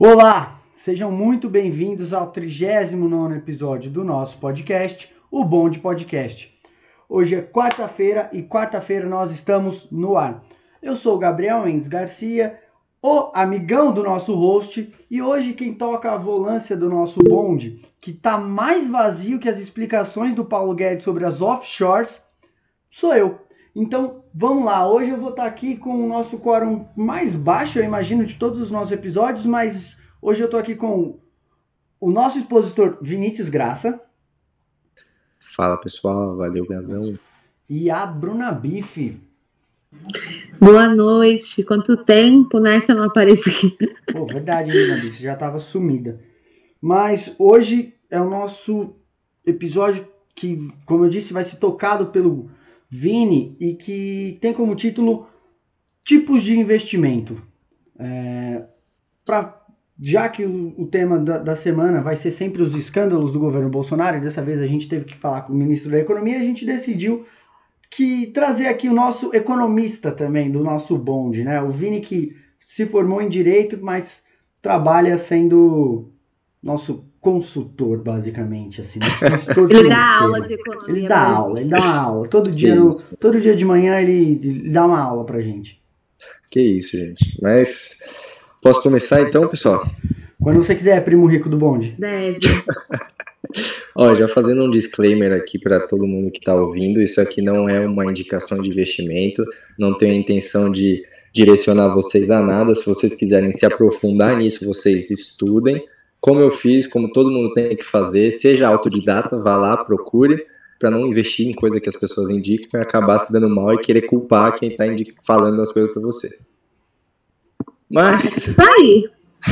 Olá, sejam muito bem-vindos ao 39 episódio do nosso podcast, o Bonde Podcast. Hoje é quarta-feira e quarta-feira nós estamos no ar. Eu sou o Gabriel Mendes Garcia, o amigão do nosso host, e hoje quem toca a volância do nosso bonde, que tá mais vazio que as explicações do Paulo Guedes sobre as offshores, sou eu. Então, vamos lá. Hoje eu vou estar aqui com o nosso quórum mais baixo, eu imagino, de todos os nossos episódios, mas hoje eu estou aqui com o nosso expositor Vinícius Graça. Fala pessoal, valeu, Gazão. E a Bruna Bife. Boa noite. Quanto tempo, né? Você não aparece aqui. Pô, verdade, Bruna Bife, já estava sumida. Mas hoje é o nosso episódio que, como eu disse, vai ser tocado pelo Vini e que tem como título Tipos de Investimento. É, pra, já que o, o tema da, da, semana vai ser sempre os escândalos do governo Bolsonaro, e dessa vez a gente teve que falar com o ministro da Economia, a gente decidiu que trazer aqui o nosso economista também, do nosso bonde, né? O Vini que se formou em Direito, mas trabalha sendo nosso consultor, basicamente, assim. Consultor ele dá aula de economia. Ele dá aula, ele dá uma aula. Todo dia, no, todo dia de manhã ele, ele dá uma aula pra gente. Que isso, gente. Mas posso começar então, pessoal? Quando você quiser, primo rico do bonde. Deve. Ó, já fazendo um disclaimer aqui para todo mundo que está ouvindo, isso aqui não é uma indicação de investimento, não tenho a intenção de direcionar vocês a nada. Se vocês quiserem se aprofundar nisso, vocês estudem como eu fiz, como todo mundo tem que fazer, seja autodidata, vá lá, procure, para não investir em coisa que as pessoas indicam e acabar se dando mal e querer culpar quem está falando as coisas para você. Mas. Isso aí.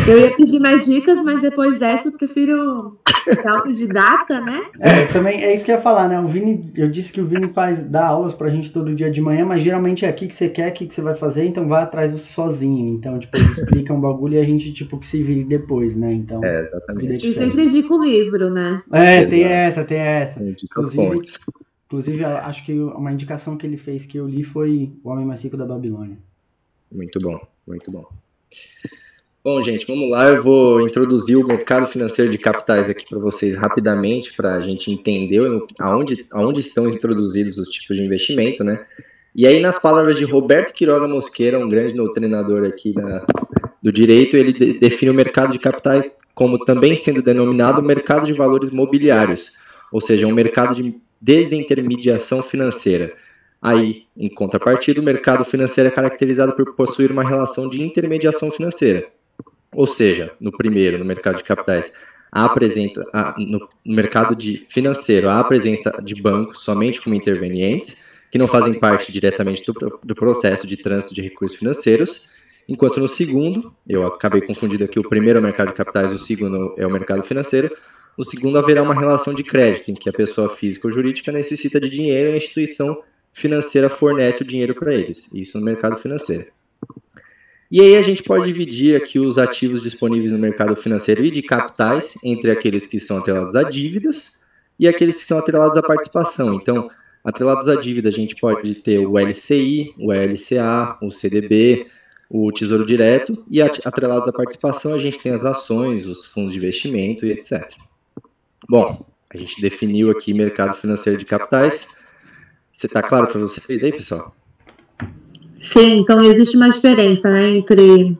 Eu ia pedir mais dicas, mas depois dessa eu prefiro ser autodidata, né? É, também é isso que eu ia falar, né? O Vini, eu disse que o Vini faz dá aulas pra gente todo dia de manhã, mas geralmente é aqui que você quer, aqui que você vai fazer, então vai atrás você sozinho. Então, tipo, ele explica um bagulho e a gente, tipo, que se vire depois, né? Então. É, exatamente. E sempre indica o livro, né? É, tem essa, tem essa. Inclusive, inclusive, acho que uma indicação que ele fez que eu li foi O Homem Mais Rico da Babilônia. Muito bom, muito bom. Bom, gente, vamos lá. Eu vou introduzir o mercado financeiro de capitais aqui para vocês rapidamente, para a gente entender aonde, aonde estão introduzidos os tipos de investimento, né? E aí, nas palavras de Roberto Quiroga Mosqueira, um grande doutrinador aqui da, do direito, ele de, define o mercado de capitais como também sendo denominado mercado de valores mobiliários, ou seja, um mercado de desintermediação financeira. Aí, em contrapartida, o mercado financeiro é caracterizado por possuir uma relação de intermediação financeira ou seja, no primeiro, no mercado de capitais, apresenta, há, no mercado de financeiro, há a presença de bancos somente como intervenientes, que não fazem parte diretamente do, do processo de trânsito de recursos financeiros, enquanto no segundo, eu acabei confundindo aqui, o primeiro é o mercado de capitais, o segundo é o mercado financeiro, no segundo haverá uma relação de crédito, em que a pessoa física ou jurídica necessita de dinheiro e a instituição financeira fornece o dinheiro para eles, isso no mercado financeiro. E aí a gente pode dividir aqui os ativos disponíveis no mercado financeiro e de capitais entre aqueles que são atrelados a dívidas e aqueles que são atrelados à participação. Então, atrelados à dívida, a gente pode ter o LCI, o LCA, o CDB, o Tesouro Direto, e atrelados à participação, a gente tem as ações, os fundos de investimento e etc. Bom, a gente definiu aqui mercado financeiro de capitais. Você está claro para vocês aí, pessoal? Sim, então existe uma diferença né, entre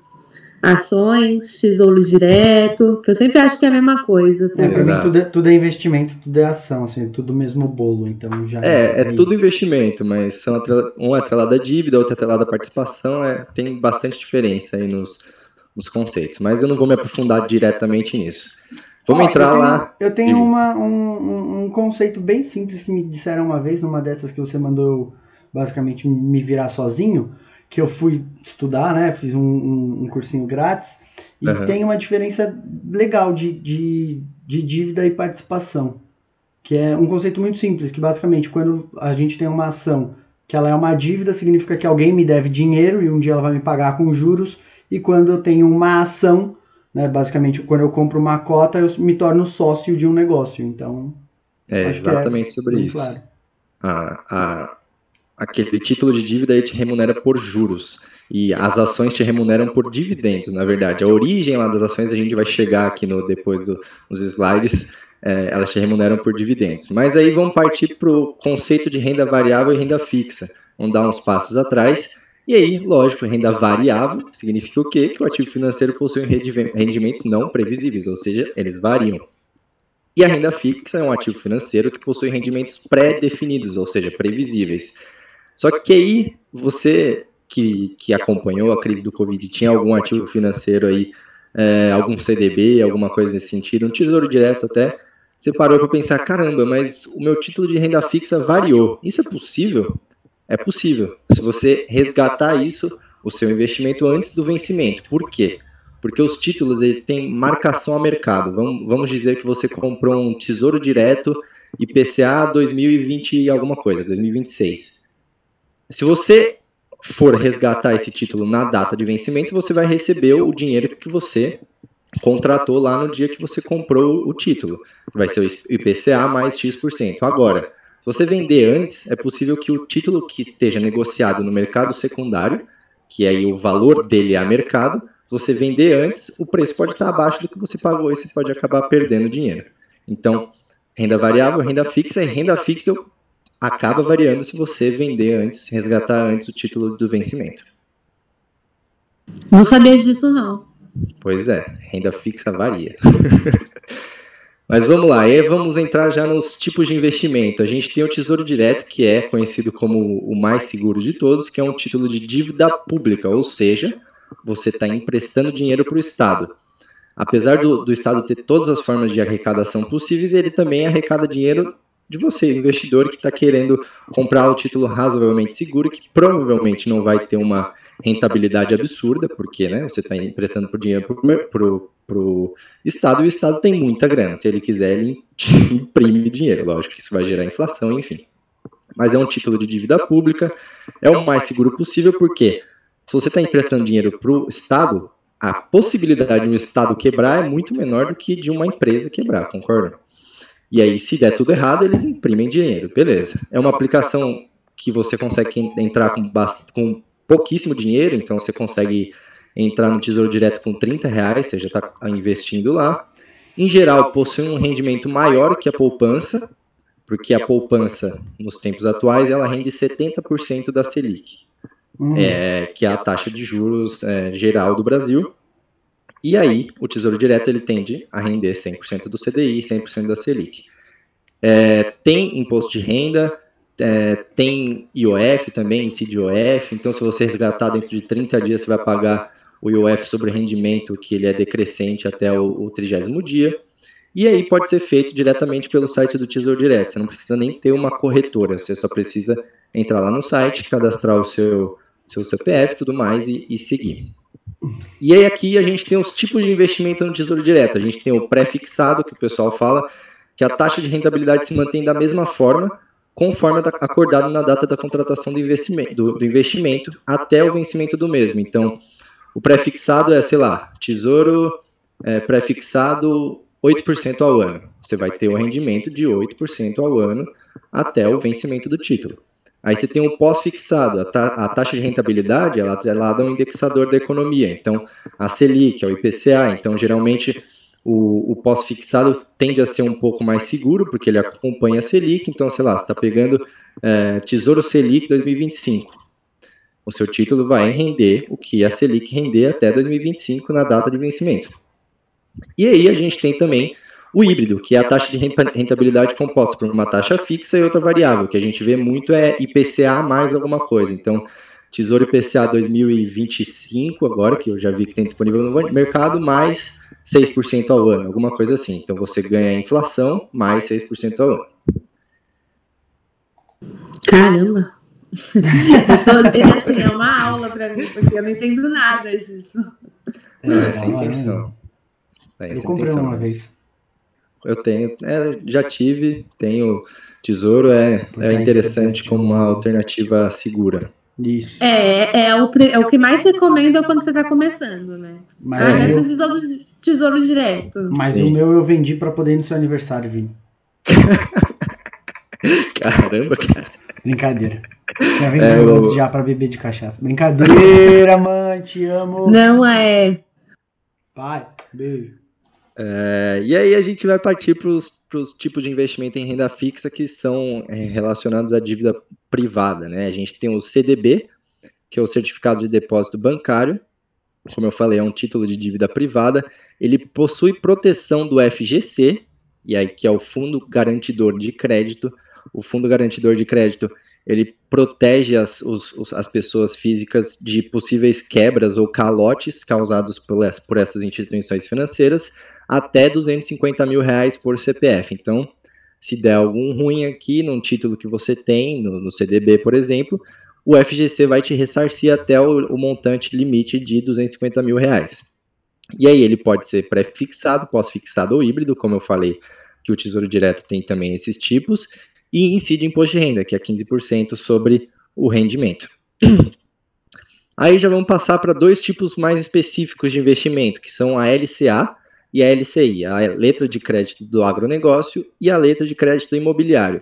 ações, tesouro direto, que eu sempre acho que é a mesma coisa. Tudo. É, pra mim tudo é, tudo é investimento, tudo é ação, assim, tudo mesmo bolo, então já... É, é, é tudo investimento, mas são um é atrelado à dívida, outro é atrelado à participação, é, tem bastante diferença aí nos, nos conceitos, mas eu não vou me aprofundar diretamente nisso. Vamos oh, entrar eu tenho, lá. Eu tenho uma, um, um conceito bem simples que me disseram uma vez, numa dessas que você mandou basicamente me virar sozinho, que eu fui estudar, né? Fiz um, um, um cursinho grátis e uhum. tem uma diferença legal de, de, de dívida e participação, que é um conceito muito simples, que basicamente quando a gente tem uma ação que ela é uma dívida, significa que alguém me deve dinheiro e um dia ela vai me pagar com juros, e quando eu tenho uma ação, né, basicamente quando eu compro uma cota, eu me torno sócio de um negócio, então... É exatamente é sobre isso. Claro. A, a, aquele título de dívida ele te remunera por juros e as ações te remuneram por dividendos, na verdade. A origem lá das ações a gente vai chegar aqui no depois do, slides, é, elas te remuneram por dividendos. Mas aí vamos partir para o conceito de renda variável e renda fixa. Vamos dar uns passos atrás. E aí, lógico, renda variável significa o quê? Que o ativo financeiro possui rendimentos não previsíveis, ou seja, eles variam. E a renda fixa é um ativo financeiro que possui rendimentos pré-definidos, ou seja, previsíveis. Só que aí você que, que acompanhou a crise do Covid tinha algum ativo financeiro aí, é, algum CDB, alguma coisa nesse sentido, um tesouro direto até, você parou para pensar, caramba, mas o meu título de renda fixa variou. Isso é possível? É possível. Se você resgatar isso, o seu investimento antes do vencimento. Por quê? Porque os títulos eles têm marcação a mercado. Vamos, vamos dizer que você comprou um tesouro direto IPCA 2020 e alguma coisa, 2026. Se você for resgatar esse título na data de vencimento, você vai receber o dinheiro que você contratou lá no dia que você comprou o título. Vai ser o IPCA mais X%. Agora, se você vender antes, é possível que o título que esteja negociado no mercado secundário, que aí o valor dele é a mercado, se você vender antes, o preço pode estar abaixo do que você pagou e você pode acabar perdendo dinheiro. Então, renda variável, renda fixa e renda fixa eu acaba variando se você vender antes, resgatar antes o título do vencimento. Não sabia disso não. Pois é, renda fixa varia. Mas vamos lá, aí vamos entrar já nos tipos de investimento. A gente tem o Tesouro Direto, que é conhecido como o mais seguro de todos, que é um título de dívida pública, ou seja, você está emprestando dinheiro para o Estado. Apesar do, do Estado ter todas as formas de arrecadação possíveis, ele também arrecada dinheiro de você, investidor que está querendo comprar o título razoavelmente seguro, que provavelmente não vai ter uma rentabilidade absurda, porque né, você está emprestando por dinheiro para o Estado e o Estado tem muita grana. Se ele quiser, ele imprime dinheiro. Lógico que isso vai gerar inflação, enfim. Mas é um título de dívida pública, é o mais seguro possível, porque se você está emprestando dinheiro para o Estado, a possibilidade de um Estado quebrar é muito menor do que de uma empresa quebrar, concorda? E aí, se der tudo errado, eles imprimem dinheiro, beleza. É uma aplicação que você consegue entrar com, com pouquíssimo dinheiro, então você consegue entrar no Tesouro Direto com 30 reais, você já está investindo lá. Em geral, possui um rendimento maior que a poupança, porque a poupança, nos tempos atuais, ela rende 70% da Selic, hum. é, que é a taxa de juros é, geral do Brasil. E aí, o Tesouro Direto ele tende a render 100% do CDI, 100% da Selic. É, tem imposto de renda, é, tem IOF também, IOF. Então, se você resgatar dentro de 30 dias, você vai pagar o IOF sobre rendimento, que ele é decrescente até o, o 30 dia. E aí pode ser feito diretamente pelo site do Tesouro Direto. Você não precisa nem ter uma corretora, você só precisa entrar lá no site, cadastrar o seu, seu CPF e tudo mais e, e seguir. E aí aqui a gente tem os tipos de investimento no Tesouro Direto. A gente tem o pré-fixado, que o pessoal fala, que a taxa de rentabilidade se mantém da mesma forma, conforme acordado na data da contratação do investimento, do, do investimento até o vencimento do mesmo. Então, o pré-fixado é, sei lá, Tesouro é, pré-fixado 8% ao ano. Você vai ter o um rendimento de 8% ao ano até o vencimento do título. Aí você tem o pós-fixado, a, ta a, taxa de rentabilidade ela é atrelada ao indexador da economia. Então, a Selic, é o IPCA. Então, geralmente, o, o pós-fixado tende a ser um pouco mais seguro, porque ele acompanha a Selic. Então, sei lá, você está pegando é, Tesouro Selic 2025. O seu título vai render o que a Selic render até 2025 na data de vencimento. E aí a gente tem também o híbrido, que é a taxa de rentabilidade composta por uma taxa fixa e outra variável, que a gente vê muito é IPCA mais alguma coisa. Então, Tesouro IPCA 2025, agora que eu já vi que tem disponível no mercado, mais 6% ao ano, alguma coisa assim. Então, você ganha a inflação mais 6% ao ano. Caramba! assim, é uma aula para mim, porque eu não entendo nada disso. É, é essa é a intenção. É eu comprei uma vez. Eu tenho, é, já tive, tenho tesouro, é, é interessante como uma alternativa segura. Isso. É, é o, é o que mais recomenda quando você está começando, né? Mas ah, é tesouro, tesouro direto. Mas Sim. o meu eu vendi para poder ir no seu aniversário, Vini. Caramba, cara. Brincadeira. Já vem de é, eu... já pra beber de cachaça. Brincadeira, mãe, te amo. Não é. Pai, beijo. É, e aí a gente vai partir para os tipos de investimento em renda fixa que são é, relacionados à dívida privada. Né? A gente tem o CDB, que é o Certificado de Depósito Bancário. Como eu falei, é um título de dívida privada. Ele possui proteção do FGC, e aí que é o Fundo Garantidor de Crédito. O Fundo Garantidor de Crédito ele protege as, os, as pessoas físicas de possíveis quebras ou calotes causados por, por essas instituições financeiras até 250 mil reais por CPF. Então, se der algum ruim aqui num título que você tem, no, no CDB, por exemplo, o FGC vai te ressarcir até o, o montante limite de 250 mil reais. E aí ele pode ser pré-fixado, pós-fixado ou híbrido, como eu falei que o Tesouro Direto tem também esses tipos, e incide imposto de renda, que é 15% sobre o rendimento. Aí já vamos passar para dois tipos mais específicos de investimento, que são a LCA e a LCI, a letra de crédito do agronegócio e a letra de crédito imobiliário.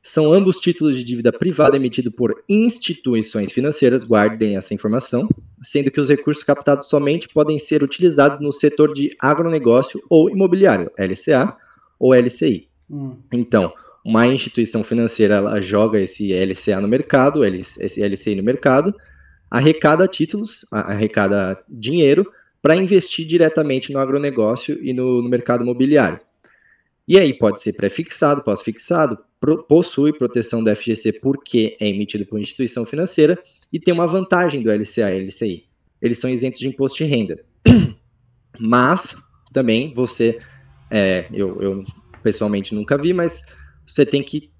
São ambos títulos de dívida privada emitidos por instituições financeiras, guardem essa informação, sendo que os recursos captados somente podem ser utilizados no setor de agronegócio ou imobiliário, LCA ou LCI. Hum. Então, uma instituição financeira ela joga esse LCA no mercado, esse LCI no mercado, arrecada títulos, arrecada dinheiro para investir diretamente no agronegócio e no, no mercado imobiliário. E aí pode ser pré-fixado, pós-fixado, possui proteção do FGC porque é emitido por instituição financeira e tem uma vantagem do LCA e LCI. Eles são isentos de imposto de renda. Mas também você, é, eu, eu pessoalmente nunca vi, mas você tem que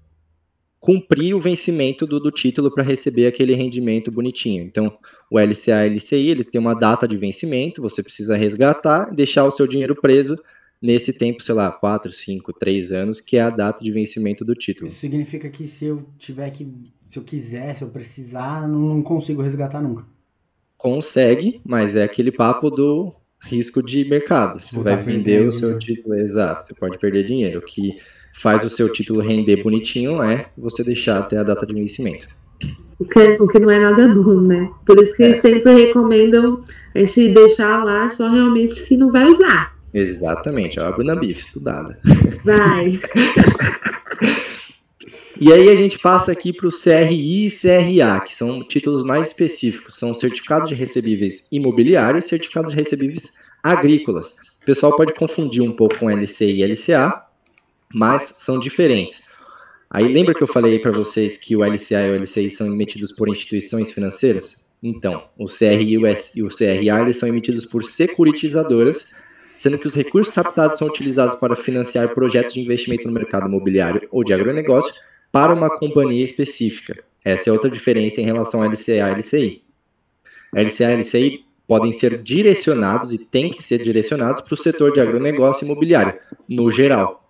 cumprir o vencimento do, do título para receber aquele rendimento bonitinho. Então, o LCA e LCI, ele tem uma data de vencimento, você precisa resgatar e deixar o seu dinheiro preso nesse tempo, sei lá, 4, 5, 3 anos, que é a data de vencimento do título. Isso significa que se eu tiver que, se eu quiser, se eu precisar, não consigo resgatar nunca. Consegue, mas é aquele papo do risco de mercado. Você Vou vai vender o seu título, exato, você pode perder dinheiro, que faz o seu título render bonitinho é você deixar até a data de vencimento. O que, o que não é nada bom, né? Por isso que é. sempre recomendam a gente deixar lá só realmente que não vai usar. Exatamente, a Bruna Biff, estudada. Vai. e aí a gente passa aqui para o CRI e CRA, que são títulos mais específicos, são certificados de recebíveis imobiliários e certificados de recebíveis agrícolas. O pessoal pode confundir um pouco com LC e LCA, mas são diferentes. Aí lembra que eu falei para vocês que o LCA e o LCI são emitidos por instituições financeiras? Então, o CRI e o CRA eles são emitidos por securitizadoras, sendo que os recursos captados são utilizados para financiar projetos de investimento no mercado imobiliário ou de agronegócio para uma companhia específica. Essa é outra diferença em relação ao LCA e LCI. LCA e LCI podem ser direcionados e têm que ser direcionados para o setor de agronegócio imobiliário, no geral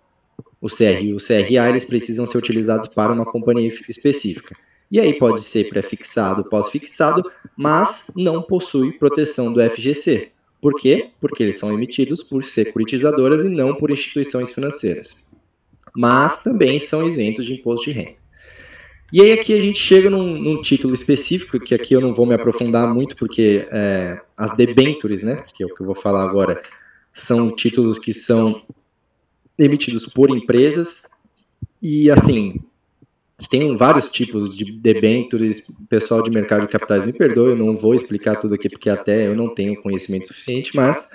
o CR e o CRA, eles precisam ser utilizados para uma companhia específica. E aí pode ser pré-fixado, pós-fixado, mas não possui proteção do FGC. Por quê? Porque eles são emitidos por securitizadoras e não por instituições financeiras. Mas também são isentos de imposto de renda. E aí aqui a gente chega num, num título específico, que aqui eu não vou me aprofundar muito, porque é, as debentures, né, que é o que eu vou falar agora, são títulos que são emitidos por empresas e assim tem vários tipos de debêntures, pessoal de mercado de capitais me perdoe, eu não vou explicar tudo aqui porque até eu não tenho conhecimento suficiente, mas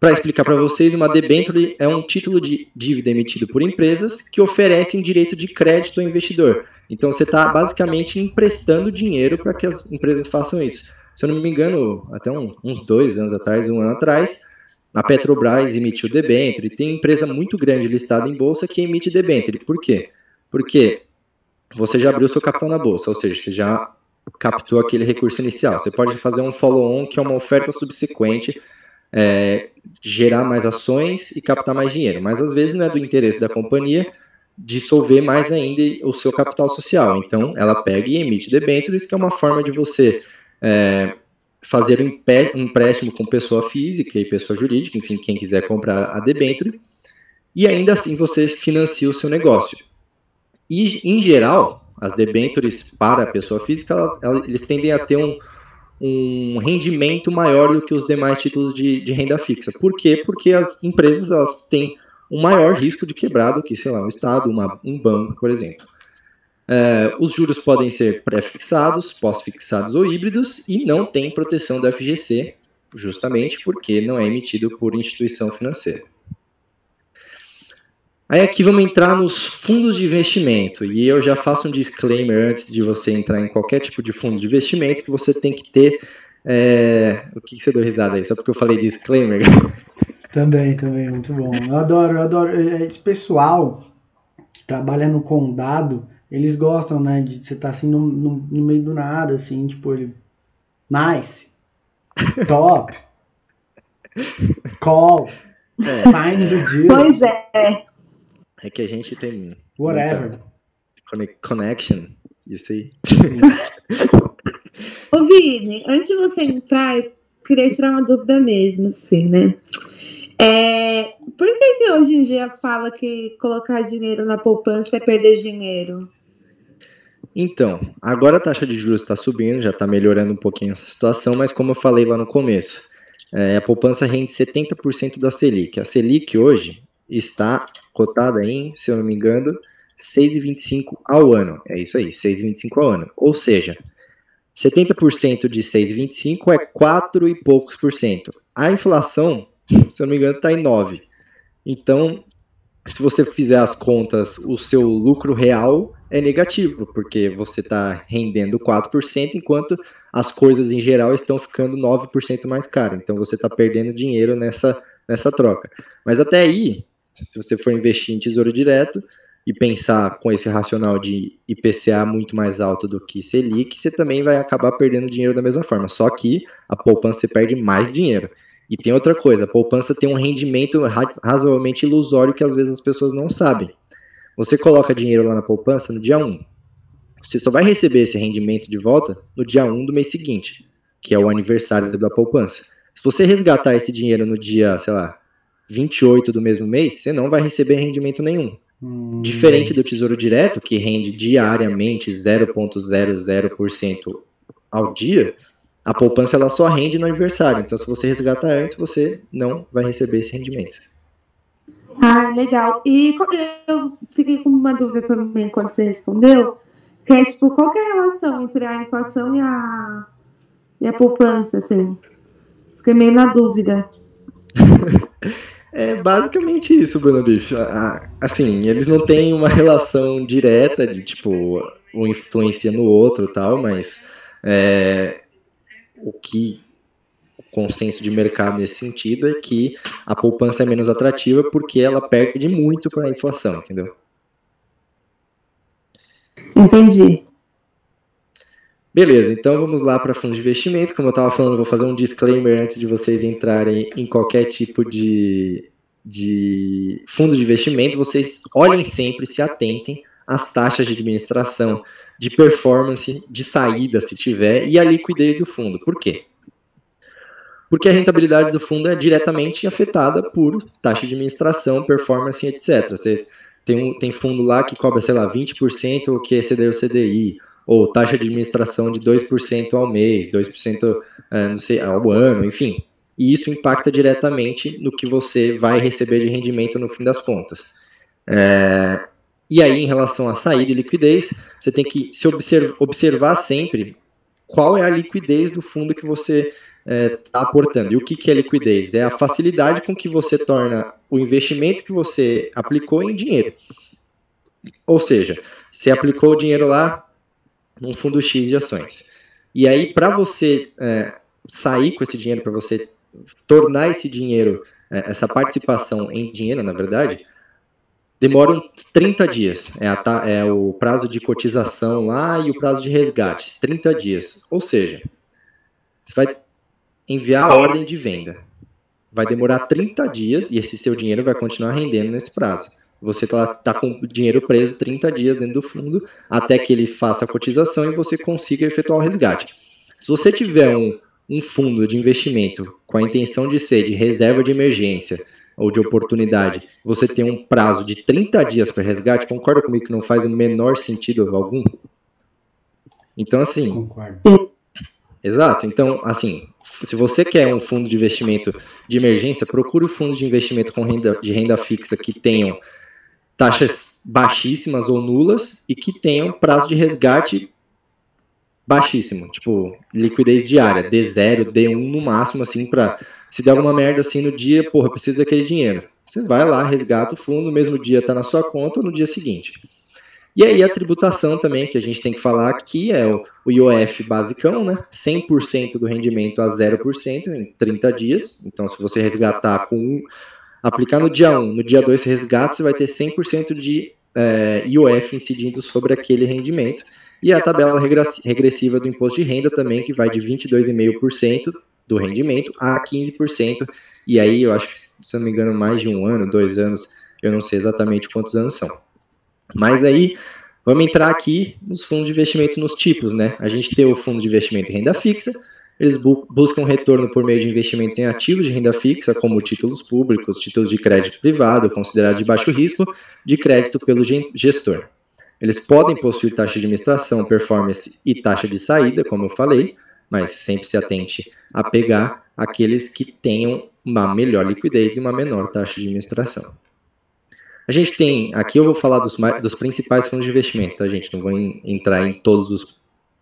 para explicar para vocês, uma debênture é um título de dívida emitido por empresas que oferecem direito de crédito ao investidor. Então você está basicamente emprestando dinheiro para que as empresas façam isso. Se eu não me engano, até um, uns dois anos atrás, um ano atrás, a Petrobras emitiu debênture, e tem empresa muito grande listada em bolsa que emite debênture. Por quê? Porque você já abriu seu capital na bolsa, ou seja, você já captou aquele recurso inicial. Você pode fazer um follow-on, que é uma oferta subsequente, é, gerar mais ações e captar mais dinheiro. Mas às vezes não é do interesse da companhia dissolver mais ainda o seu capital social. Então, ela pega e emite debêntures, que é uma forma de você é, fazer um empréstimo com pessoa física e pessoa jurídica, enfim, quem quiser comprar a debenture, e ainda assim você financia o seu negócio. E, em geral, as debêntures para a pessoa física, elas, elas, eles tendem a ter um, um rendimento maior do que os demais títulos de, de, renda fixa. Por quê? Porque as empresas elas têm um maior risco de quebrar do que, sei lá, um Estado, uma, um banco, por exemplo. É, os juros podem ser pré-fixados, pós-fixados ou híbridos e não tem proteção do FGC, justamente porque não é emitido por instituição financeira. Aí aqui vamos entrar nos fundos de investimento e eu já faço um disclaimer antes de você entrar em qualquer tipo de fundo de investimento que você tem que ter é... o que você deu risada aí? Só porque eu falei disclaimer. Também, também, muito bom. Eu adoro, eu adoro. É, esse pessoal que trabalha no condado, eles gostam, né, de você estar tá, assim no, no, no meio do nada, assim, tipo, ele. Nice. Top. Call. É. Sign do deal. Pois é. É que a gente tem. Whatever. Connection. Isso aí. Ô, Vini, antes de você entrar, eu queria tirar uma dúvida mesmo, assim, né? É, por que, que hoje em dia fala que colocar dinheiro na poupança é perder dinheiro? Então, agora a taxa de juros está subindo, já está melhorando um pouquinho essa situação, mas como eu falei lá no começo, é, a poupança rende 70% da Selic. A Selic hoje está cotada em, se eu não me engano, 6,25 ao ano. É isso aí, 6,25 ao ano. Ou seja, 70% de 6,25 é 4 e poucos por cento. A inflação, se eu não me engano, está em 9. Então, se você fizer as contas, o seu lucro real é negativo, porque você está rendendo 4%, enquanto as coisas em geral estão ficando 9% mais caras. Então você está perdendo dinheiro nessa, nessa troca. Mas até aí, se você for investir em tesouro direto e pensar com esse racional de IPCA muito mais alto do que Selic, você também vai acabar perdendo dinheiro da mesma forma. Só que a poupança você perde mais dinheiro. E tem outra coisa, a poupança tem um rendimento razoavelmente ilusório que às vezes as pessoas não sabem. Você coloca dinheiro lá na poupança no dia 1. Você só vai receber esse rendimento de volta no dia 1 do mês seguinte, que é o aniversário da poupança. Se você resgatar esse dinheiro no dia, sei lá, 28 do mesmo mês, você não vai receber rendimento nenhum. Hum. Diferente do Tesouro Direto, que rende diariamente 0,00% ao dia, a poupança ela só rende no aniversário. Então, se você resgatar antes, você não vai receber esse rendimento. Ah, legal. E eu fiquei com uma dúvida também quando você respondeu, que é tipo, qual é a relação entre a inflação e a, e a poupança, assim? Fiquei meio na dúvida. É basicamente isso, Bruno Bicho. Assim, eles não têm uma relação direta de tipo, um influencia no outro tal, mas é, o que o consenso de mercado nesse sentido é que a poupança é menos atrativa porque ela perde muito para a inflação, entendeu? Entendi. Beleza, então vamos lá para fundos de investimento. Como eu estava falando, vou fazer um disclaimer antes de vocês entrarem em qualquer tipo de, de fundo de investimento. Vocês olhem sempre, se atentem às taxas de administração, de performance, de saída, se tiver, e a liquidez do fundo. Por quê? Porque a rentabilidade do fundo é diretamente afetada por taxa de administração, performance, etc. Você tem, um, tem fundo lá que cobra, sei lá, 20% o que exceder o CDI ou taxa de administração de 2% ao mês, 2% é, não sei, ao ano, enfim. E isso impacta diretamente no que você vai receber de rendimento no fim das contas. É, e aí, em relação à saída e liquidez, você tem que se observar, observar sempre qual é a liquidez do fundo que você está é, tá aportando. E o que, que é liquidez? É a facilidade com que você torna o investimento que você aplicou em dinheiro. Ou seja, você aplicou o dinheiro lá, num fundo X de ações. E aí, para você é, sair com esse dinheiro, para você tornar esse dinheiro, é, essa participação em dinheiro, na verdade, demora uns 30 dias. É, a, é o prazo de cotização lá e o prazo de resgate. 30 dias. Ou seja, você vai enviar a ordem de venda. Vai demorar 30 dias e esse seu dinheiro vai continuar rendendo nesse prazo. Você está tá com o dinheiro preso 30 dias dentro do fundo até que ele faça a cotização e você consiga efetuar o resgate. Se você tiver um, um fundo de investimento com a intenção de ser de reserva de emergência ou de oportunidade, você tem um prazo de 30 dias para resgate, concorda comigo que não faz o menor sentido algum? Então, assim. Concordo. Exato. Então, assim, se você quer um fundo de investimento de emergência, procure fundos de investimento com renda, de renda fixa que tenham taxas baixíssimas ou nulas e que tenham prazo de resgate baixíssimo, tipo, liquidez diária, D0, D1 no máximo, assim, para se der alguma merda assim no dia, porra, preciso daquele dinheiro. Você vai lá, resgata o fundo, no mesmo dia tá na sua conta ou no dia seguinte. E aí a tributação também, que a gente tem que falar aqui, é o, o IOF basicão, né? 100% do rendimento a 0% em 30 dias. Então, se você resgatar com um, aplicar no dia 1, no dia 2 você resgata, você vai ter 100% de é, IOF incidindo sobre aquele rendimento. E a tabela regressiva do imposto de renda também, que vai de 22,5% do rendimento a 15%. E aí eu acho que, se não me engano, mais de um ano, dois anos, eu não sei exatamente quantos anos são. Mas aí, vamos entrar aqui nos fundos de investimento nos tipos, né? A gente tem o fundo de investimento em renda fixa, eles bu buscam retorno por meio de investimentos em ativos de renda fixa, como títulos públicos, títulos de crédito privado, considerados de baixo risco, de crédito pelo gestor. Eles podem possuir taxa de administração, performance e taxa de saída, como eu falei, mas sempre se atente a pegar aqueles que tenham uma melhor liquidez e uma menor taxa de administração. A gente tem, aqui eu vou falar dos, dos principais fundos de investimento, tá, gente? Não vou entrar em todos os,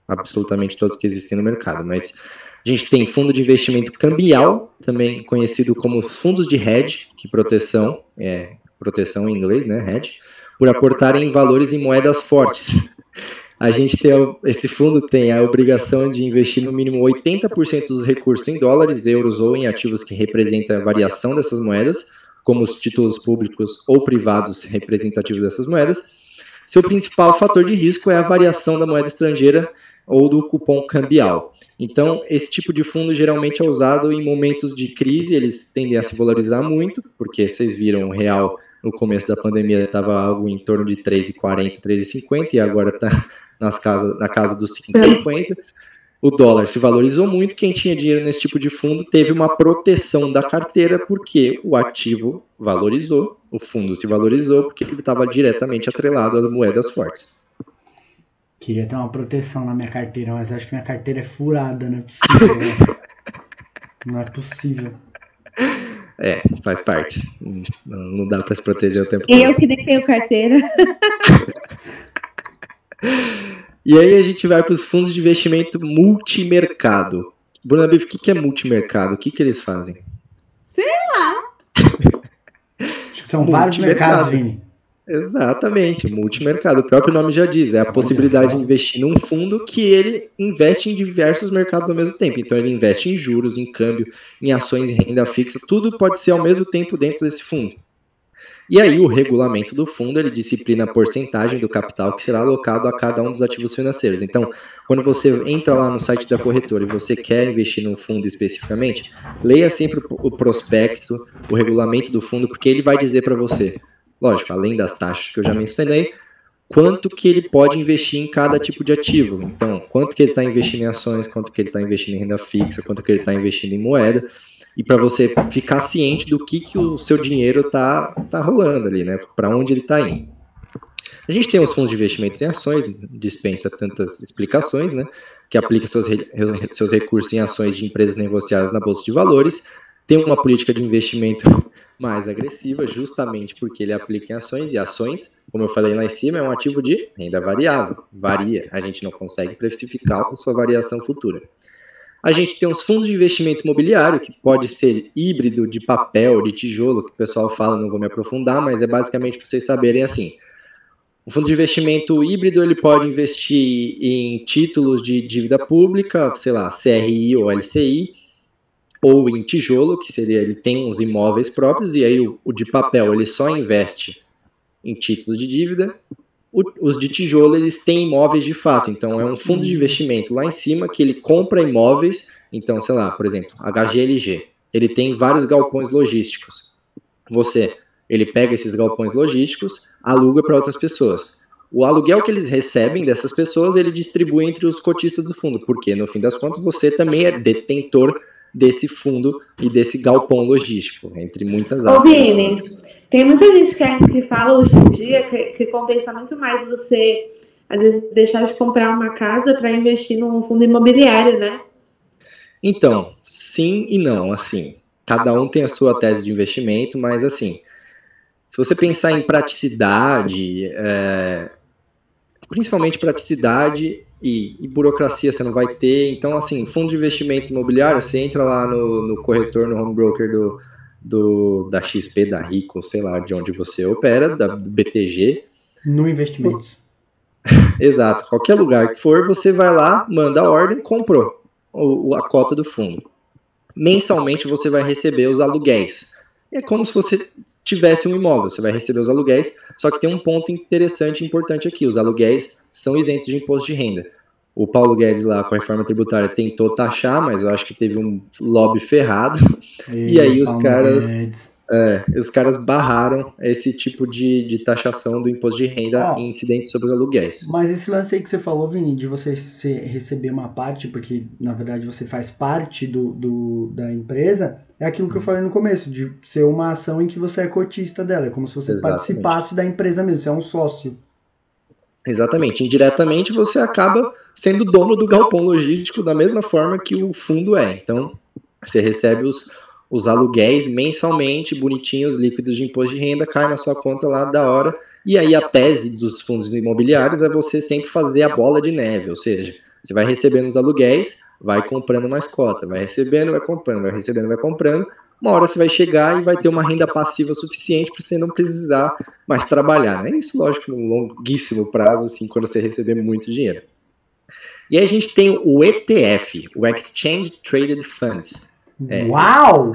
absolutamente todos que existem no mercado, mas a gente tem fundo de investimento cambial, também conhecido como fundos de hedge, que proteção, é, proteção em inglês, né, hedge, por aportarem valores em moedas fortes. A gente tem, esse fundo tem a obrigação de investir no mínimo 80% dos recursos em dólares, euros ou em ativos que representam a variação dessas moedas, como os títulos públicos ou privados representativos dessas moedas, seu principal fator de risco é a variação da moeda estrangeira ou do cupom cambial. Então, esse tipo de fundo geralmente é usado em momentos de crise, eles tendem a se valorizar muito, porque vocês viram o real no começo da pandemia estava algo em torno de 3,40, 3,50 e agora está nas casas, na casa dos 5,50 o dólar se valorizou muito, quem tinha dinheiro nesse tipo de fundo teve uma proteção da carteira porque o ativo valorizou, o fundo se valorizou porque ele estava diretamente atrelado às moedas fortes. Queria ter uma proteção na minha carteira, mas acho que minha carteira é furada, não é possível. Né? não é possível. É, faz parte. Não, não dá para se proteger o tempo todo. Eu que nem tenho carteira. E aí a gente vai para os fundos de investimento multimercado. Bruna Biff, o que, que é multimercado? O que, que eles fazem? Sei lá. Acho que são vários mercados, Vini. Exatamente, multimercado. O próprio nome já diz, é a possibilidade de investir num fundo que ele investe em diversos mercados ao mesmo tempo. Então ele investe em juros, em câmbio, em ações e renda fixa, tudo pode ser ao mesmo tempo dentro desse fundo. E aí o regulamento do fundo ele disciplina a porcentagem do capital que será alocado a cada um dos ativos financeiros. Então, quando você entra lá no site da corretora e você quer investir num fundo especificamente, leia sempre o prospecto, o regulamento do fundo, porque ele vai dizer para você, lógico, além das taxas que eu já mencionei, quanto que ele pode investir em cada tipo de ativo. Então, quanto que ele está investindo em ações, quanto que ele está investindo em renda fixa, quanto que ele está investindo em moeda e para você ficar ciente do que, que o seu dinheiro tá, tá rolando ali, né? Para onde ele está indo. A gente tem os fundos de investimentos em ações, dispensa tantas explicações, né? Que aplica seus, seus recursos em ações de empresas negociadas na Bolsa de Valores, tem uma política de investimento mais agressiva, justamente porque ele aplica em ações, e ações, como eu falei lá em cima, é um ativo de renda variável, varia, a gente não consegue precificar a sua variação futura. A gente tem os fundos de investimento imobiliário, que pode ser híbrido de papel, de tijolo, que o pessoal fala, não vou me aprofundar, mas é basicamente para vocês saberem assim. O fundo de investimento híbrido ele pode investir em títulos de dívida pública, sei lá, CRI ou LCI, ou em tijolo, que seria ele tem uns imóveis próprios, e aí o, o de papel ele só investe em títulos de dívida, o, os de tijolo eles têm imóveis de fato, então é um fundo de investimento lá em cima que ele compra imóveis, então sei lá, por exemplo, HGLG, ele tem vários galpões logísticos. Você, ele pega esses galpões logísticos, aluga para outras pessoas. O aluguel que eles recebem dessas pessoas, ele distribui entre os cotistas do fundo, porque no fim das contas você também é detentor desse fundo e desse galpão logístico, entre muitas outras. Ô Vini, tem muita gente que, que fala hoje em dia que, que compensa muito mais você às vezes, deixar de comprar uma casa para investir num fundo imobiliário, né? Então, sim e não, assim. Cada um tem a sua tese de investimento, mas assim, se você pensar em praticidade, é, principalmente praticidade e, e, burocracia você não vai ter. Então, assim, fundo de investimento imobiliário, você entra lá no, no corretor, no home broker do, do, da XP, da Rico, sei lá de onde você opera, da do BTG. No investimento. Exato. Qualquer lugar que for, você vai lá, manda a ordem, comprou o, a cota do fundo. Mensalmente você vai receber os aluguéis. É como se você tivesse um imóvel, você vai receber os aluguéis, só que tem um ponto interessante e importante aqui: os aluguéis são isentos de imposto de renda. O Paulo Guedes lá com a reforma tributária tentou taxar, mas eu acho que teve um lobby ferrado. E, e aí os Paulo caras. Guedes é, os caras barraram esse tipo de, de taxação do imposto de renda oh, em incidentes sobre os aluguéis. Mas esse lance aí que você falou, Vini, de você receber uma parte, porque na verdade você faz parte do, do, da empresa, é aquilo que eu falei no começo, de ser uma ação em que você é cotista dela, é como se você Exatamente. participasse da empresa mesmo, você é um sócio. Exatamente. Indiretamente você acaba sendo dono do galpão logístico da mesma forma que o fundo é. Então, você recebe os, os aluguéis mensalmente, bonitinhos, líquidos de imposto de renda, cai na sua conta lá da hora. E aí a tese dos fundos imobiliários é você sempre fazer a bola de neve, ou seja, você vai recebendo os aluguéis, vai comprando mais cota, vai recebendo, vai comprando, vai recebendo, vai comprando. Uma hora você vai chegar e vai ter uma renda passiva suficiente para você não precisar mais trabalhar. Né? Isso, lógico, no longuíssimo prazo, assim, quando você receber muito dinheiro. E aí a gente tem o ETF, o Exchange Traded Funds. É. Uau!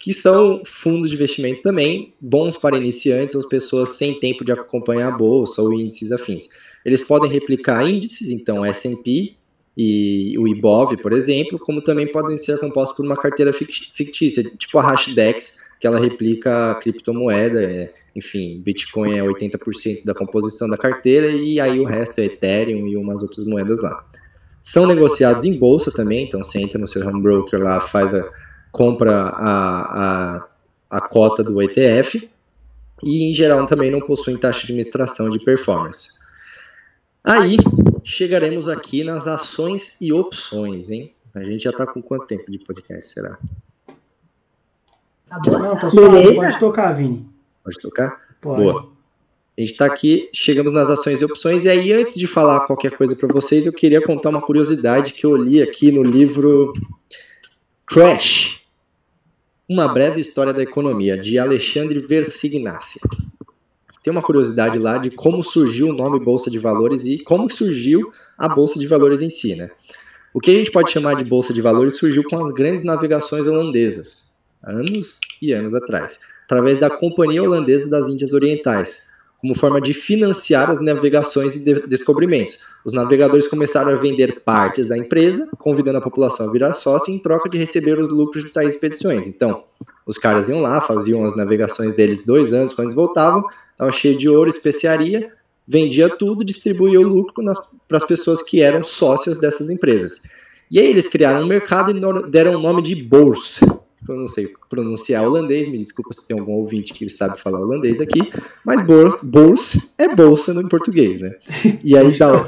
que são fundos de investimento também, bons para iniciantes ou pessoas sem tempo de acompanhar a bolsa ou índices afins. Eles podem replicar índices, então S&P e o IBOV, por exemplo, como também podem ser compostos por uma carteira fictícia, tipo a Hashdex, que ela replica a criptomoeda, é, enfim, Bitcoin é 80% da composição da carteira e aí o resto é Ethereum e umas outras moedas lá. São negociados em bolsa também, então você entra no seu home broker lá, faz a compra a, a, a cota do ETF e em geral também não possuem taxa de administração de performance. Aí chegaremos aqui nas ações e opções, hein? A gente já está com quanto tempo de podcast, será? Tá não, tá suave, pode tocar, Vini. Pode tocar? Pode. Boa. A gente está aqui, chegamos nas ações e opções, e aí antes de falar qualquer coisa para vocês, eu queria contar uma curiosidade que eu li aqui no livro Crash, Uma Breve História da Economia, de Alexandre Versignacia. Tem uma curiosidade lá de como surgiu o nome Bolsa de Valores e como surgiu a Bolsa de Valores em si, né? O que a gente pode chamar de Bolsa de Valores surgiu com as grandes navegações holandesas, anos e anos atrás, através da Companhia Holandesa das Índias Orientais, como forma de financiar as navegações e de descobrimentos. Os navegadores começaram a vender partes da empresa, convidando a população a virar sócio em troca de receber os lucros de tais expedições. Então, os caras iam lá, faziam as navegações deles dois anos, quando eles voltavam, estava cheio de ouro, especiaria, vendia tudo, distribuía o lucro para as pessoas que eram sócias dessas empresas. E aí eles criaram um mercado e deram o nome de bolsa eu não sei pronunciar holandês, me desculpa se tem algum ouvinte que sabe falar holandês aqui, mas bolsa é bolsa no português, né? E aí dá.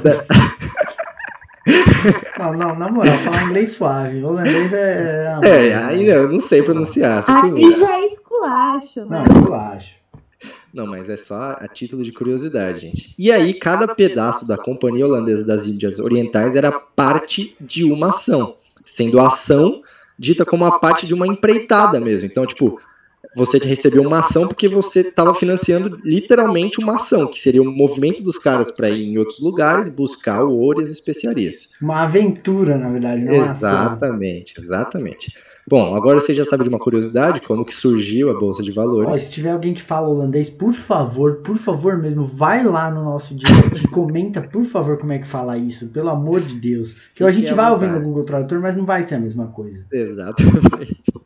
Não, não, na moral, falar inglês suave. Holandês é. É, é aí eu não sei pronunciar. Aqui já é esculacho, né? Não, esculacho. Não, mas é só a título de curiosidade, gente. E aí, cada pedaço da Companhia Holandesa das Índias Orientais era parte de uma ação, sendo a ação dita como a parte de uma empreitada mesmo. Então, tipo, você recebeu uma ação porque você estava financiando literalmente uma ação, que seria o movimento dos caras para ir em outros lugares, buscar o ouro e as especiarias. Uma aventura, na verdade, não Exatamente, exatamente. Bom, agora você já sabe de uma curiosidade, como que surgiu a Bolsa de Valores. Ó, se tiver alguém que fala holandês, por favor, por favor mesmo, vai lá no nosso direct e comenta, por favor, como é que fala isso, pelo amor de Deus. Que a gente é vai ouvir no Google Tradutor, mas não vai ser a mesma coisa. Exatamente.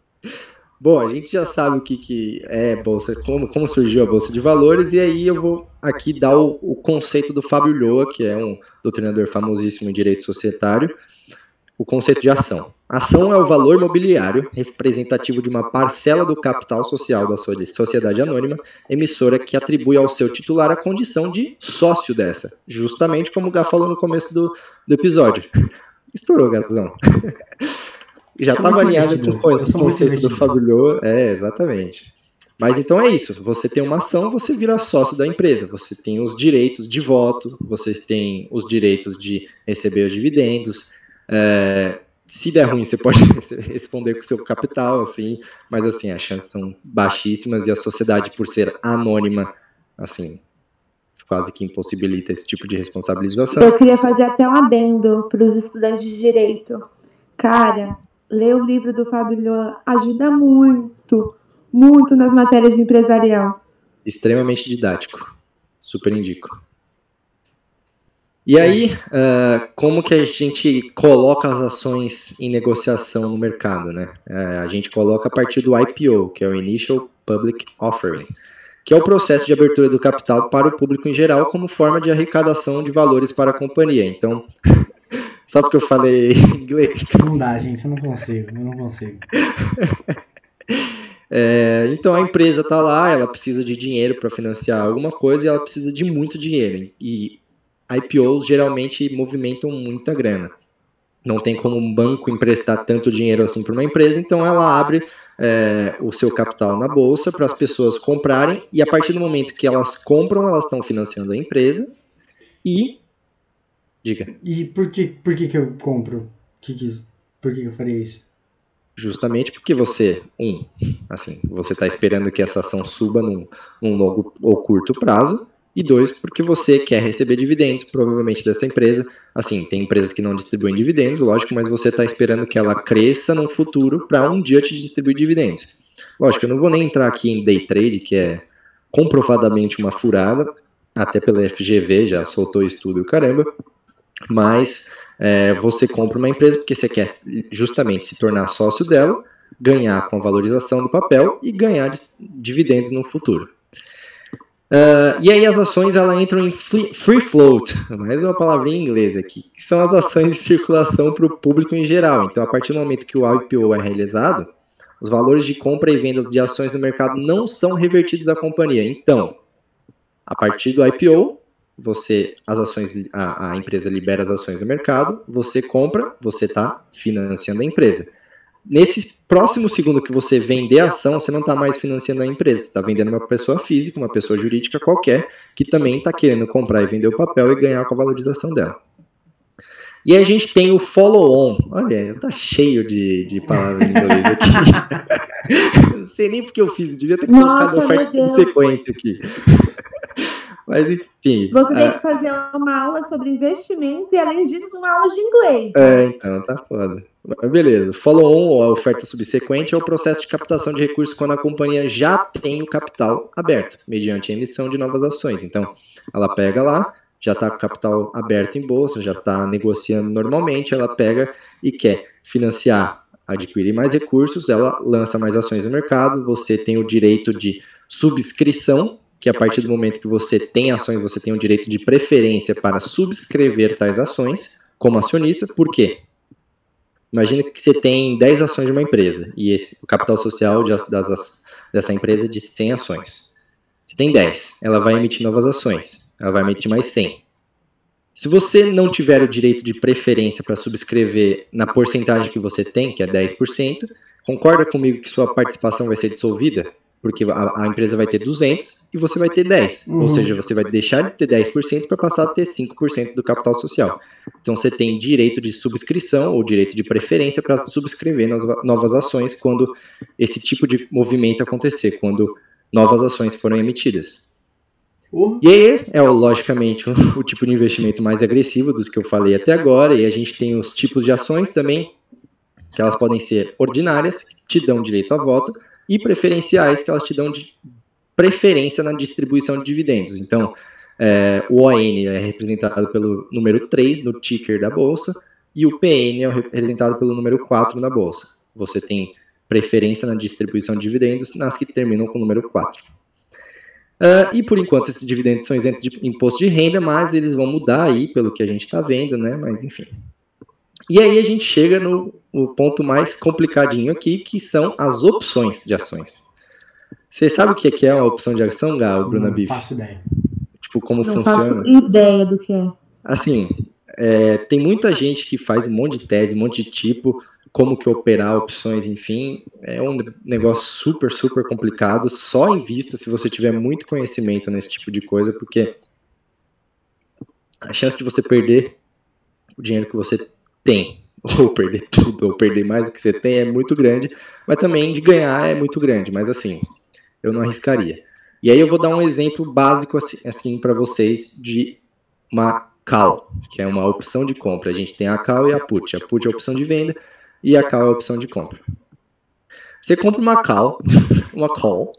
Bom, a gente já sabe o que, que é bolsa, como, como surgiu a bolsa de valores, e aí eu vou aqui dar o, o conceito do Fábio Loa, que é um doutrinador famosíssimo em direito societário, o conceito de ação. Ação é o valor mobiliário representativo de uma parcela do capital social da sociedade anônima, emissora que atribui ao seu titular a condição de sócio dessa, justamente como o Gá falou no começo do, do episódio. Estourou, Gazão. Já estava alinhado com o conceito do Fabulho. É, exatamente. Mas então é isso. Você tem uma ação, você vira sócio da empresa. Você tem os direitos de voto, você tem os direitos de receber os dividendos. É, se der ruim, você pode responder com o seu capital, assim, mas assim, as chances são baixíssimas e a sociedade, por ser anônima, assim, quase que impossibilita esse tipo de responsabilização. Eu queria fazer até um adendo para os estudantes de direito. Cara, ler o livro do Fábio ajuda muito, muito nas matérias de empresarial. Extremamente didático. Super indico. E aí, uh, como que a gente coloca as ações em negociação no mercado, né? Uh, a gente coloca a partir do IPO, que é o Initial Public Offering, que é o processo de abertura do capital para o público em geral como forma de arrecadação de valores para a companhia. Então, só porque eu falei inglês. Não dá, gente, eu não consigo, eu não consigo. É, então a empresa está lá, ela precisa de dinheiro para financiar alguma coisa e ela precisa de muito dinheiro. E IPOs geralmente movimentam muita grana. Não tem como um banco emprestar tanto dinheiro assim para uma empresa, então ela abre é, o seu capital na bolsa para as pessoas comprarem, e a partir do momento que elas compram, elas estão financiando a empresa. E. Diga. E por que, por que, que eu compro? Que que, por que, que eu faria isso? Justamente porque você, um, assim, você está esperando que essa ação suba num, num longo ou curto prazo, e dois, porque você quer receber dividendos, provavelmente dessa empresa. Assim, tem empresas que não distribuem dividendos, lógico, mas você está esperando que ela cresça no futuro para um dia te distribuir dividendos. Lógico, eu não vou nem entrar aqui em day trade, que é comprovadamente uma furada, até pela FGV já soltou estudo caramba, mas é, você compra uma empresa porque você quer justamente se tornar sócio dela, ganhar com a valorização do papel e ganhar dividendos no futuro. Uh, e aí as ações ela entram em free float, mais uma palavrinha em inglês aqui, que são as ações de circulação para o público em geral. Então, a partir do momento que o IPO é realizado, os valores de compra e venda de ações no mercado não são revertidos à companhia. Então, a partir do IPO, você, as ações, a, a empresa libera as ações no mercado, você compra, você está financiando a empresa. Nesse próximo segundo que você vender a ação, você não está mais financiando a empresa, está vendendo uma pessoa física, uma pessoa jurídica qualquer, que também está querendo comprar e vender o papel e ganhar com a valorização dela. E a gente tem o follow-on. Olha, tá cheio de, de palavras em inglês aqui. não sei nem porque eu fiz, devia ter colocado Nossa, a parte consequente aqui. Mas enfim. Você tem que fazer uma aula sobre investimento e, além disso, uma aula de inglês. Né? É, então, tá foda. Beleza. Follow-on, a oferta subsequente, é o processo de captação de recursos quando a companhia já tem o capital aberto, mediante a emissão de novas ações. Então, ela pega lá, já está com capital aberto em bolsa, já está negociando normalmente, ela pega e quer financiar, adquirir mais recursos, ela lança mais ações no mercado, você tem o direito de subscrição, que a partir do momento que você tem ações, você tem o direito de preferência para subscrever tais ações como acionista, por quê? Imagina que você tem 10 ações de uma empresa e esse, o capital social de, das, dessa empresa é de 100 ações. Você tem 10, ela vai emitir novas ações, ela vai emitir mais 100. Se você não tiver o direito de preferência para subscrever na porcentagem que você tem, que é 10%, concorda comigo que sua participação vai ser dissolvida? Porque a, a, empresa vai ter 200 e você vai ter 10. Uhum. Ou seja, você vai deixar de ter 10% para passar a ter 5% do capital social. Então você tem direito de subscrição ou direito de preferência para subscrever nas novas ações quando esse tipo de movimento acontecer, quando novas ações forem emitidas. Uhum. E aí é, logicamente, o, o tipo de investimento mais agressivo dos que eu falei até agora, e a gente tem os tipos de ações também, que elas podem ser ordinárias, que te dão direito a voto, e preferenciais que elas te dão de preferência na distribuição de dividendos. Então, é, o ON é representado pelo número 3 no ticker da bolsa e o PN é representado pelo número 4 na bolsa. Você tem preferência na distribuição de dividendos nas que terminam com o número 4. Uh, ah, e por enquanto esses dividendos são isentos de imposto de renda, mas eles vão mudar aí pelo que a gente está vendo, né? Mas enfim. E aí a gente chega no, no ponto mais complicadinho aqui, que são as opções de ações. Você sabe o que é uma opção de ação, Gal, Bruna Biff? Não faço ideia. Tipo, como Não funciona? faço ideia do que é. Assim, é, tem muita gente que faz um monte de tese, um monte de tipo, como que operar opções, enfim, é um negócio super, super complicado. Só invista se você tiver muito conhecimento nesse tipo de coisa, porque a chance de você perder o dinheiro que você tem, ou perder tudo, ou perder mais do que você tem, é muito grande, mas também de ganhar é muito grande. Mas assim, eu não arriscaria. E aí eu vou dar um exemplo básico assim, assim para vocês de uma call, que é uma opção de compra. A gente tem a call e a put. A put é a opção de venda e a call é a opção de compra. Você compra uma call, uma call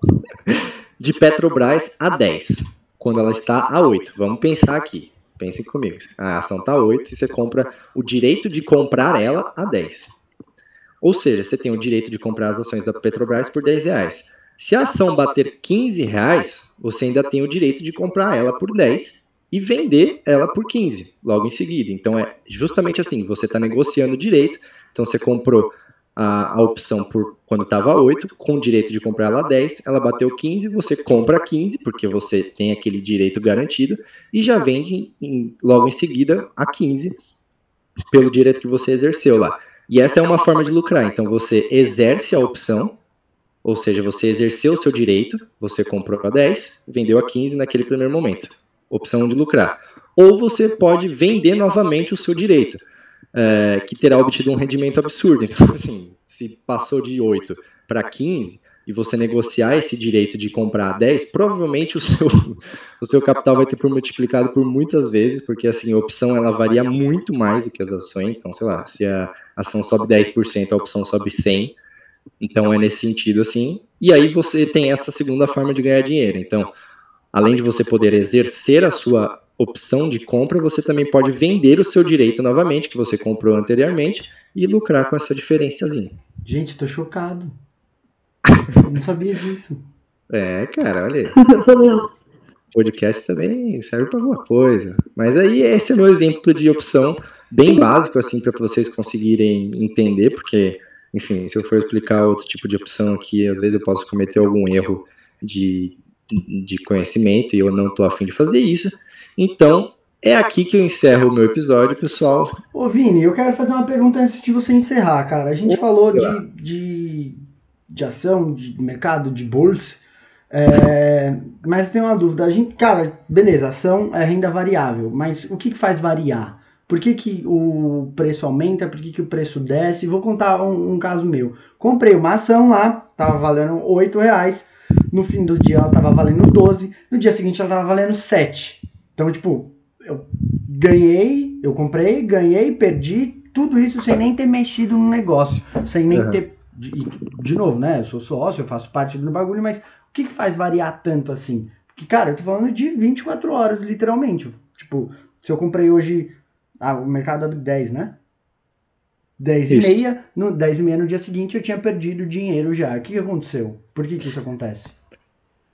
de Petrobras a 10, quando ela está a 8. Vamos pensar aqui. Pensem comigo. A ação está a 8 e você compra o direito de comprar ela a 10. Ou seja, você tem o direito de comprar as ações da Petrobras por 10 reais. Se a ação bater 15 reais, você ainda tem o direito de comprar ela por 10 e vender ela por 15 logo em seguida. Então é justamente assim, você está negociando direito. Então você comprou a, a opção por quando estava 8, com o direito de comprar ela a 10, ela bateu 15, você compra 15, porque você tem aquele direito garantido, e já vende em, logo em seguida a 15, pelo direito que você exerceu lá. E essa é uma forma de lucrar. Então você exerce a opção, ou seja, você exerceu o seu direito, você comprou a 10, vendeu a 15 naquele primeiro momento. Opção de lucrar. Ou você pode vender novamente o seu direito é, que terá obtido um rendimento absurdo. Então, assim, se passou de 8 para 15 e você negociar esse direito de comprar 10, provavelmente o seu, o seu capital vai ter por multiplicado por muitas vezes, porque assim, a opção ela varia muito mais do que as ações. Então, sei lá, se a ação sobe 10%, a opção sobe 100%. Então é nesse sentido assim. E aí você tem essa segunda forma de ganhar dinheiro. Então, além de você poder exercer a sua opção de compra, você também pode vender o seu direito novamente, que você comprou anteriormente, e lucrar com essa diferençazinha. Gente, tô chocado. Não sabia disso. É, cara, olha aí. Podcast também serve para alguma coisa. Mas aí esse é meu exemplo de opção bem básico assim para vocês conseguirem entender, porque enfim, se eu for explicar outro tipo de opção aqui, às vezes eu posso cometer algum erro de, de conhecimento e eu não estou afim de fazer isso. Então, é aqui que eu encerro o meu episódio, pessoal. Ô, Vini, eu quero fazer uma pergunta antes de você encerrar, cara. A gente falou de, de, de ação, de mercado, de bolsa. É, mas tem uma dúvida. A gente, cara, beleza, ação é renda variável, mas o que, que faz variar? Por que, que o preço aumenta? Por que, que o preço desce? Vou contar um, um caso meu. Comprei uma ação lá, tava valendo 8 reais. No fim do dia ela tava valendo 12. No dia seguinte ela tava valendo 7. Então, tipo, eu ganhei, eu comprei, ganhei, perdi, tudo isso sem nem ter mexido no negócio. Sem nem uhum. ter. De, de novo, né? Eu sou sócio, eu faço parte do bagulho, mas o que, que faz variar tanto assim? Porque, cara, eu tô falando de 24 horas, literalmente. Tipo, se eu comprei hoje ah, o mercado abre 10, né? 10 isso. e meia, no 10 e meia no dia seguinte eu tinha perdido dinheiro já. O que, que aconteceu? Por que, que isso acontece?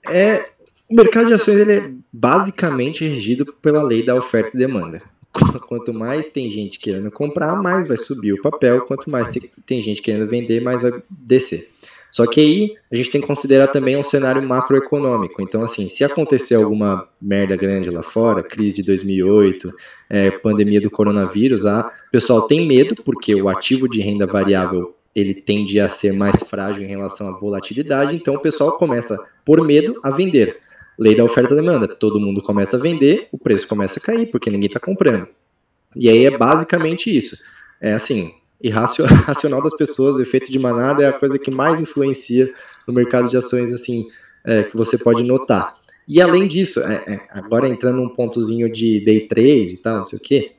É, o mercado de ações ele é basicamente regido pela lei da oferta e demanda. Quanto mais tem gente querendo comprar, mais vai subir o papel. Quanto mais tem, tem gente querendo vender, mais vai descer. Só que aí a gente tem que considerar também um cenário macroeconômico. Então, assim, se acontecer alguma merda grande lá fora, crise de 2008, é, pandemia do coronavírus, a, o pessoal tem medo porque o ativo de renda variável ele tende a ser mais frágil em relação à volatilidade, então o pessoal começa, por medo, a vender. Lei da oferta e demanda. Todo mundo começa a vender, o preço começa a cair, porque ninguém está comprando. E aí é basicamente isso. É assim, irracional das pessoas, efeito de manada é a coisa que mais influencia no mercado de ações, assim, é, que você pode notar. E além disso, é, é, agora entrando num pontozinho de day trade e tal, não sei o quê,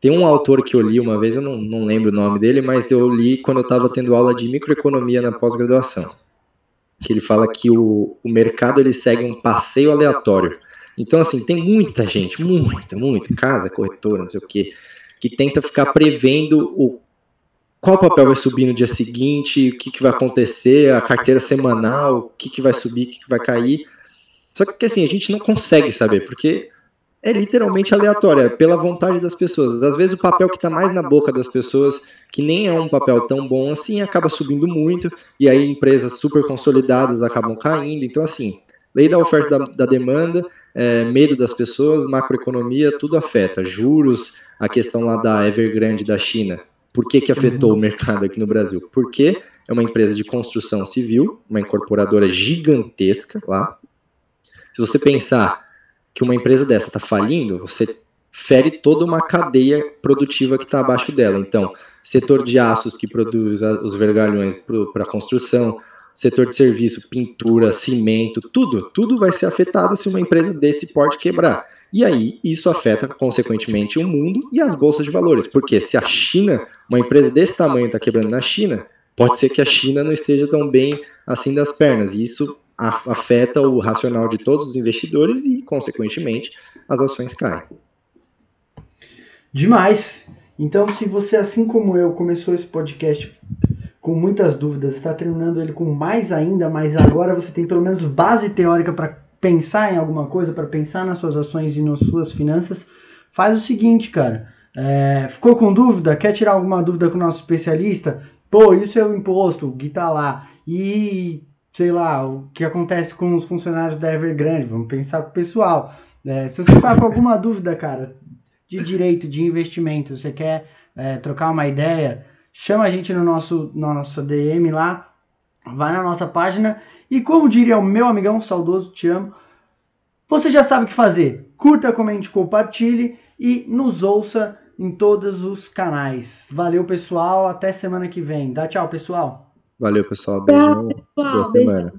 tem um autor que eu li uma vez, eu não, não lembro o nome dele, mas eu li quando eu estava tendo aula de microeconomia na pós-graduação, que ele fala que o, o mercado ele segue um passeio aleatório. Então, assim, tem muita gente, muita, muita, casa, corretora, não sei o quê, que tenta ficar prevendo o qual papel vai subir no dia seguinte, o que, que vai acontecer, a carteira semanal, o que, que vai subir, o que, que vai cair. Só que assim, a gente não consegue saber, porque é literalmente aleatória, pela vontade das pessoas. Às vezes o papel que está mais na boca das pessoas, que nem é um papel tão bom assim, acaba subindo muito, e aí empresas super consolidadas acabam caindo. Então, assim, lei da oferta da, da demanda, é, medo das pessoas, macroeconomia, tudo afeta. Juros, a questão lá da Evergrande da China. Por que, que afetou o mercado aqui no Brasil? Porque é uma empresa de construção civil, uma incorporadora gigantesca lá. Se você pensar que uma empresa dessa está falindo, você fere toda uma cadeia produtiva que está abaixo dela. Então, setor de aços que produz os vergalhões para construção, setor de serviço, pintura, cimento, tudo, tudo vai ser afetado se uma empresa desse porte quebrar. E aí, isso afeta, consequentemente, o mundo e as bolsas de valores. Porque se a China, uma empresa desse tamanho está quebrando na China, pode ser que a China não esteja tão bem assim das pernas. E isso afeta o racional de todos os investidores e, consequentemente, as ações caem. Demais! Então, se você, assim como eu, começou esse podcast com muitas dúvidas, está terminando ele com mais ainda, mas agora você tem pelo menos base teórica para pensar em alguma coisa, para pensar nas suas ações e nas suas finanças, faz o seguinte, cara. É, ficou com dúvida? Quer tirar alguma dúvida com o nosso especialista? Pô, isso é o imposto, o Gui tá lá. E sei lá, o que acontece com os funcionários da Evergrande, vamos pensar com o pessoal. É, se você está com alguma dúvida, cara, de direito, de investimento, você quer é, trocar uma ideia, chama a gente no nosso, no nosso DM lá, vai na nossa página e como diria o meu amigão saudoso, te amo, você já sabe o que fazer. Curta, comente, compartilhe e nos ouça em todos os canais. Valeu, pessoal. Até semana que vem. Dá tchau, pessoal. Valeu, pessoal. Beijão. Boa semana.